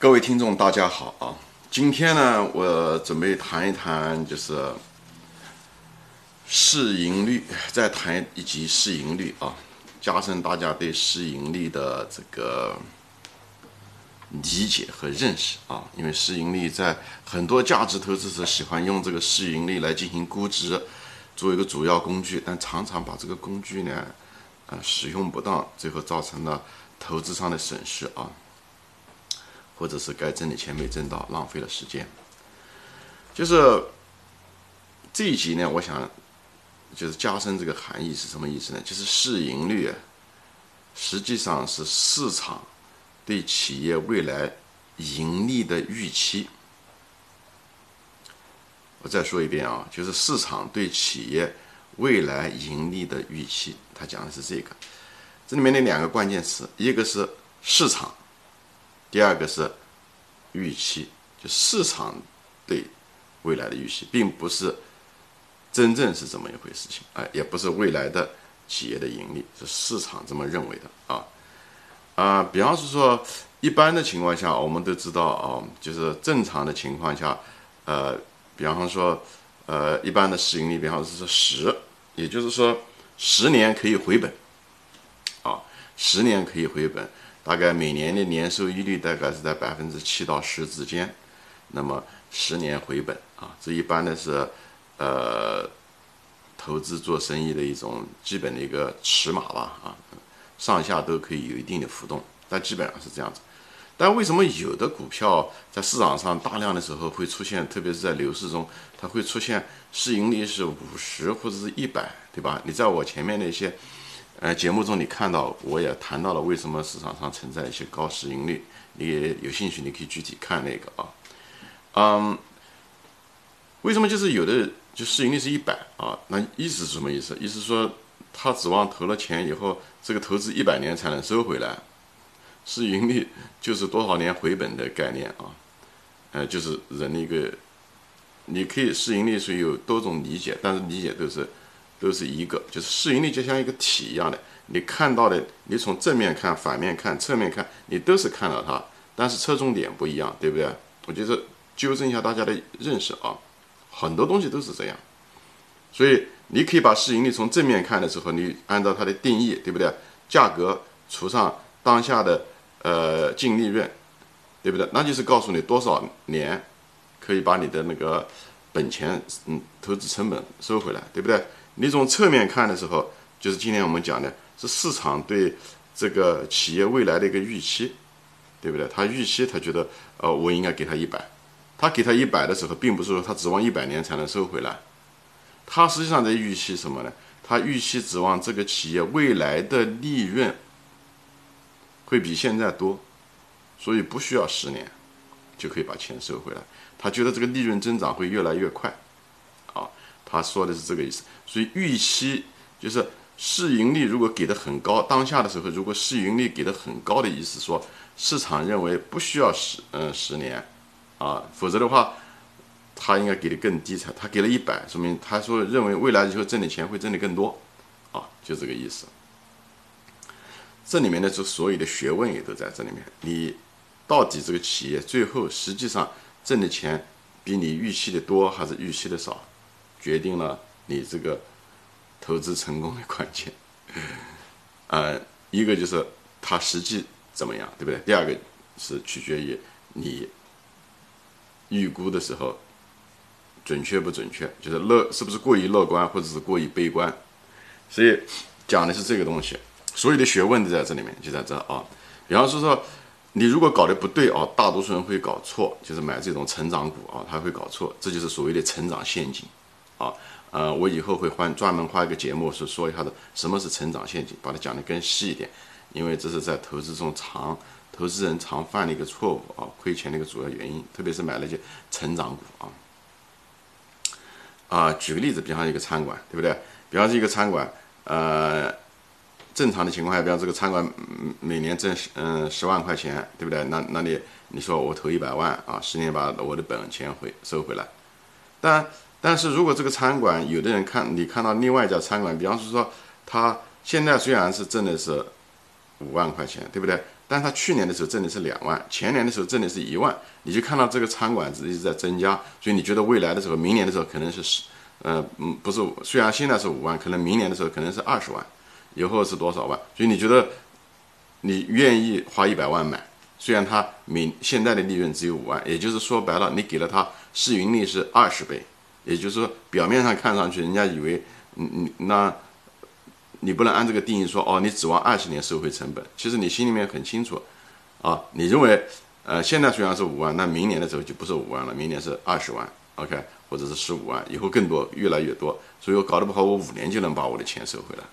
各位听众，大家好啊！今天呢，我准备谈一谈，就是市盈率，再谈一集市盈率啊，加深大家对市盈率的这个理解和认识啊。因为市盈率在很多价值投资者喜欢用这个市盈率来进行估值，作为一个主要工具，但常常把这个工具呢，呃，使用不当，最后造成了投资上的损失啊。或者是该挣的钱没挣到，浪费了时间。就是这一集呢，我想就是加深这个含义是什么意思呢？就是市盈率实际上是市场对企业未来盈利的预期。我再说一遍啊，就是市场对企业未来盈利的预期，他讲的是这个。这里面的两个关键词，一个是市场。第二个是预期，就市场对未来的预期，并不是真正是这么一回事情，哎，也不是未来的企业的盈利，是市场这么认为的啊啊，比方是说，一般的情况下，我们都知道啊，就是正常的情况下，呃，比方说，呃，一般的市盈率，比方是说十，也就是说，十年可以回本，啊，十年可以回本。大概每年的年收益率大概是在百分之七到十之间，那么十年回本啊，这一般的是呃投资做生意的一种基本的一个尺码吧啊，上下都可以有一定的浮动，但基本上是这样子。但为什么有的股票在市场上大量的时候会出现，特别是在牛市中，它会出现市盈率是五十或者是一百，对吧？你在我前面那些。呃，节目中你看到我也谈到了为什么市场上存在一些高市盈率，你也有兴趣，你可以具体看那个啊，嗯，为什么就是有的就市盈率是一百啊？那意思是什么意思？意思说他指望投了钱以后，这个投资一百年才能收回来，市盈率就是多少年回本的概念啊？呃，就是人的一个，你可以市盈率是有多种理解，但是理解都是。都是一个，就是市盈率就像一个体一样的，你看到的，你从正面看、反面看、侧面看，你都是看到它，但是侧重点不一样，对不对？我觉得纠正一下大家的认识啊，很多东西都是这样，所以你可以把市盈率从正面看的时候，你按照它的定义，对不对？价格除上当下的呃净利润，对不对？那就是告诉你多少年可以把你的那个本钱嗯投资成本收回来，对不对？你从侧面看的时候，就是今天我们讲的是市场对这个企业未来的一个预期，对不对？他预期他觉得，呃，我应该给他一百，他给他一百的时候，并不是说他指望一百年才能收回来，他实际上在预期什么呢？他预期指望这个企业未来的利润会比现在多，所以不需要十年就可以把钱收回来。他觉得这个利润增长会越来越快。他说的是这个意思，所以预期就是市盈率如果给的很高，当下的时候如果市盈率给的很高的意思，说市场认为不需要十嗯十年，啊，否则的话他应该给的更低才，他给了一百，说明他说认为未来以后挣的钱会挣的更多，啊，就这个意思。这里面的这所有的学问也都在这里面，你到底这个企业最后实际上挣的钱比你预期的多还是预期的少？决定了你这个投资成功的关键，呃，一个就是它实际怎么样，对不对？第二个是取决于你预估的时候准确不准确，就是乐是不是过于乐观或者是过于悲观。所以讲的是这个东西，所有的学问都在这里面，就在这啊。比方说说你如果搞得不对啊，大多数人会搞错，就是买这种成长股啊，他会搞错，这就是所谓的成长陷阱。啊，呃，我以后会换专门画一个节目，是说一下的什么是成长陷阱，把它讲得更细一点，因为这是在投资中常投资人常犯的一个错误啊，亏钱的一个主要原因，特别是买那些成长股啊。啊，举个例子，比方一个餐馆，对不对？比方是一个餐馆，呃，正常的情况下，比方这个餐馆每年挣十嗯十万块钱，对不对？那那你你说我投一百万啊，十年把我的本钱回收回来，但。但是如果这个餐馆，有的人看你看到另外一家餐馆，比方说说他现在虽然是挣的是五万块钱，对不对？但他去年的时候挣的是两万，前年的时候挣的是一万，你就看到这个餐馆值一直在增加，所以你觉得未来的时候，明年的时候可能是十，呃，嗯，不是，虽然现在是五万，可能明年的时候可能是二十万，以后是多少万？所以你觉得你愿意花一百万买？虽然它明现在的利润只有五万，也就是说白了，你给了它市盈率是二十倍，也就是说表面上看上去，人家以为，嗯嗯，那。你不能按这个定义说哦，你指望二十年收回成本。其实你心里面很清楚，啊，你认为，呃，现在虽然是五万，那明年的时候就不是五万了，明年是二十万，OK，或者是十五万，以后更多，越来越多。所以我搞得不好，我五年就能把我的钱收回来。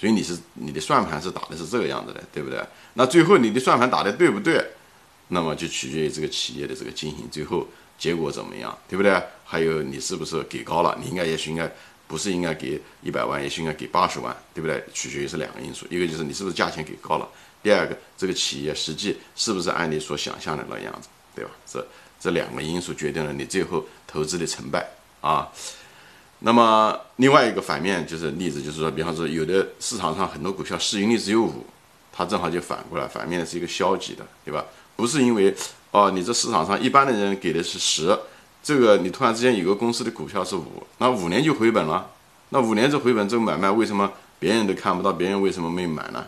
所以你是你的算盘是打的是这个样子的，对不对？那最后你的算盘打的对不对？那么就取决于这个企业的这个经营最后结果怎么样，对不对？还有你是不是给高了？你应该也许应该。不是应该给一百万，也许应该给八十万，对不对？取决于是两个因素，一个就是你是不是价钱给高了，第二个这个企业实际是不是按你所想象的那样子，对吧？这这两个因素决定了你最后投资的成败啊。那么另外一个反面就是例子，就是说，比方说有的市场上很多股票市盈率只有五，它正好就反过来，反面是一个消极的，对吧？不是因为哦，你这市场上一般的人给的是十。这个你突然之间有个公司的股票是五，那五年就回本了，那五年这回本，这个买卖为什么别人都看不到？别人为什么没买呢？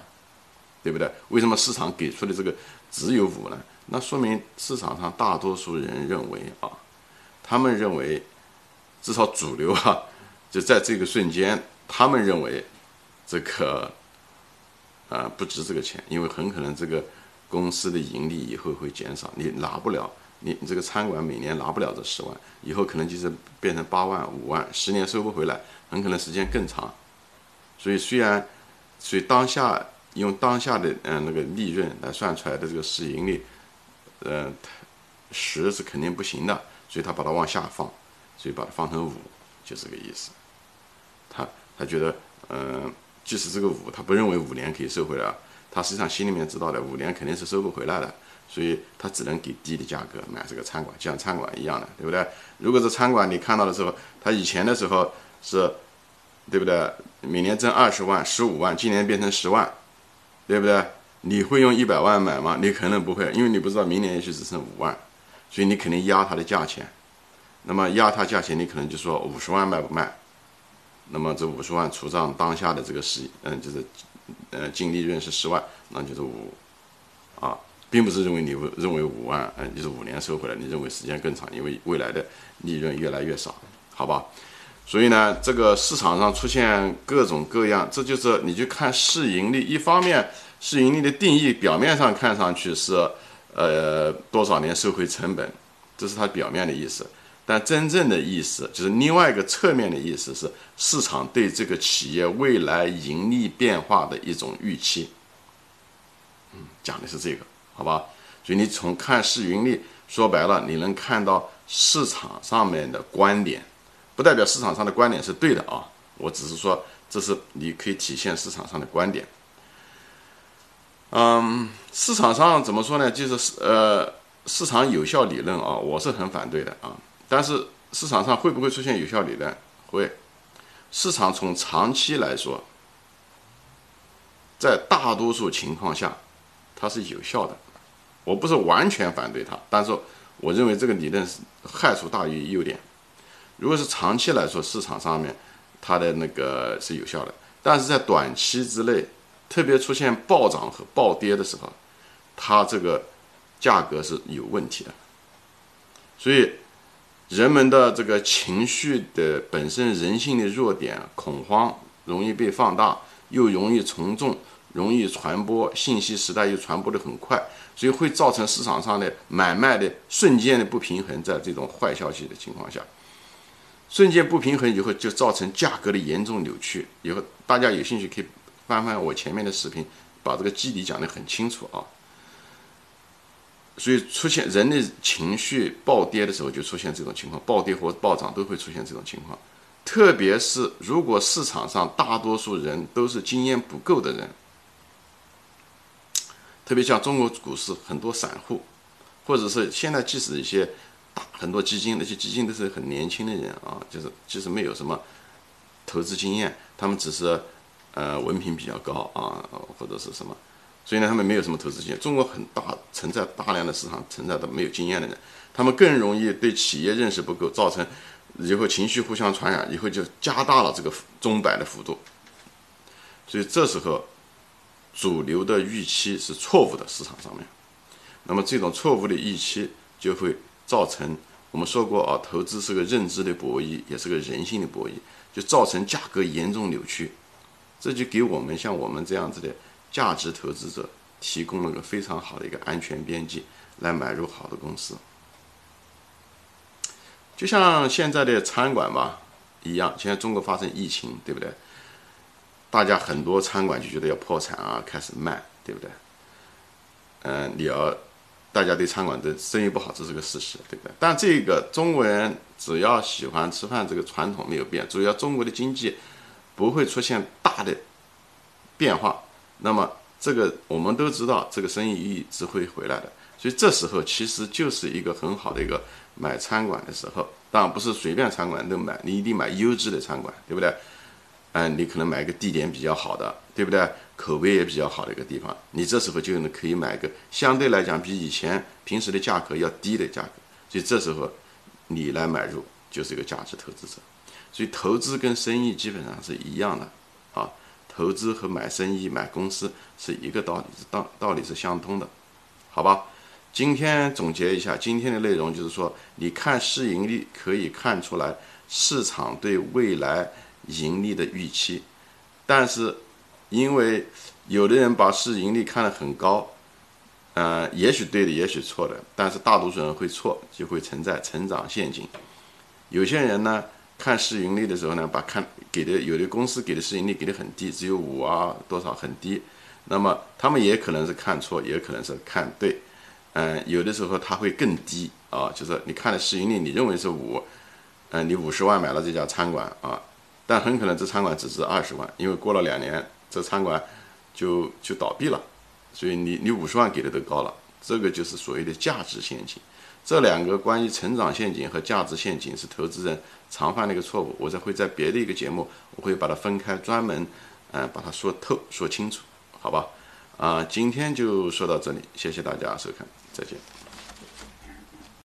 对不对？为什么市场给出的这个只有五呢？那说明市场上大多数人认为啊，他们认为，至少主流啊，就在这个瞬间，他们认为这个啊不值这个钱，因为很可能这个公司的盈利以后会减少，你拿不了。你你这个餐馆每年拿不了这十万，以后可能就是变成八万、五万，十年收不回来，很可能时间更长。所以虽然，所以当下用当下的嗯那个利润来算出来的这个市盈率，呃，十是肯定不行的，所以他把它往下放，所以把它放成五，就这个意思。他他觉得，嗯，即使这个五，他不认为五年可以收回来，他实际上心里面知道的，五年肯定是收不回来的。所以他只能给低的价格买这个餐馆，就像餐馆一样的，对不对？如果是餐馆，你看到的时候，他以前的时候是，对不对？每年挣二十万、十五万，今年变成十万，对不对？你会用一百万买吗？你可能不会，因为你不知道明年也许只剩五万，所以你肯定压它的价钱。那么压它价钱，你可能就说五十万卖不卖？那么这五十万除账当下的这个十，嗯，就是，呃，净利润是十万，那就是五，啊。并不是认为你认为五万，嗯，就是五年收回来，你认为时间更长，因为未来的利润越来越少，好吧？所以呢，这个市场上出现各种各样，这就是你去看市盈率，一方面市盈率的定义表面上看上去是，呃，多少年收回成本，这是它表面的意思，但真正的意思就是另外一个侧面的意思是市场对这个企业未来盈利变化的一种预期，嗯，讲的是这个。好吧，所以你从看市盈率，说白了，你能看到市场上面的观点，不代表市场上的观点是对的啊。我只是说，这是你可以体现市场上的观点。嗯，市场上怎么说呢？就是呃，市场有效理论啊，我是很反对的啊。但是市场上会不会出现有效理论？会。市场从长期来说，在大多数情况下，它是有效的。我不是完全反对它，但是我认为这个理论是害处大于优点。如果是长期来说，市场上面它的那个是有效的，但是在短期之内，特别出现暴涨和暴跌的时候，它这个价格是有问题的。所以，人们的这个情绪的本身人性的弱点，恐慌容易被放大，又容易从众，容易传播信息时代又传播的很快。所以会造成市场上的买卖的瞬间的不平衡，在这种坏消息的情况下，瞬间不平衡以后就造成价格的严重扭曲。以后大家有兴趣可以翻翻我前面的视频，把这个基底讲得很清楚啊。所以出现人的情绪暴跌的时候，就出现这种情况，暴跌或暴涨都会出现这种情况。特别是如果市场上大多数人都是经验不够的人。特别像中国股市，很多散户，或者是现在即使一些大很多基金，那些基金都是很年轻的人啊，就是即使没有什么投资经验，他们只是呃文凭比较高啊，或者是什么，所以呢，他们没有什么投资经验。中国很大存在大量的市场存在的没有经验的人，他们更容易对企业认识不够，造成以后情绪互相传染，以后就加大了这个钟摆的幅度。所以这时候，主流的预期是错误的，市场上面，那么这种错误的预期就会造成我们说过啊，投资是个认知的博弈，也是个人性的博弈，就造成价格严重扭曲。这就给我们像我们这样子的价值投资者提供了个非常好的一个安全边际，来买入好的公司。就像现在的餐馆吧一样，现在中国发生疫情，对不对？大家很多餐馆就觉得要破产啊，开始卖，对不对？嗯，你要大家对餐馆的生意不好，这是个事实，对不对？但这个中国人只要喜欢吃饭，这个传统没有变，主要中国的经济不会出现大的变化，那么这个我们都知道，这个生意一直会回来的。所以这时候其实就是一个很好的一个买餐馆的时候，当然不是随便餐馆都买，你一定买优质的餐馆，对不对？嗯，你可能买一个地点比较好的，对不对？口碑也比较好的一个地方，你这时候就能可以买一个相对来讲比以前平时的价格要低的价格，所以这时候你来买入就是一个价值投资者。所以投资跟生意基本上是一样的啊，投资和买生意、买公司是一个道理，是道道理是相通的，好吧？今天总结一下今天的内容，就是说，你看市盈率可以看出来市场对未来。盈利的预期，但是因为有的人把市盈率看得很高，呃，也许对的，也许错的，但是大多数人会错，就会存在成长陷阱。有些人呢，看市盈率的时候呢，把看给的有的公司给的市盈率给的很低，只有五啊多少很低，那么他们也可能是看错，也可能是看对，嗯，有的时候他会更低啊，就是你看的市盈率你认为是五，嗯，你五十万买了这家餐馆啊。但很可能这餐馆只值二十万，因为过了两年，这餐馆就就倒闭了，所以你你五十万给的都高了，这个就是所谓的价值陷阱。这两个关于成长陷阱和价值陷阱是投资人常犯的一个错误。我在会在别的一个节目，我会把它分开，专门嗯把它说透说清楚，好吧？啊，今天就说到这里，谢谢大家收看，再见。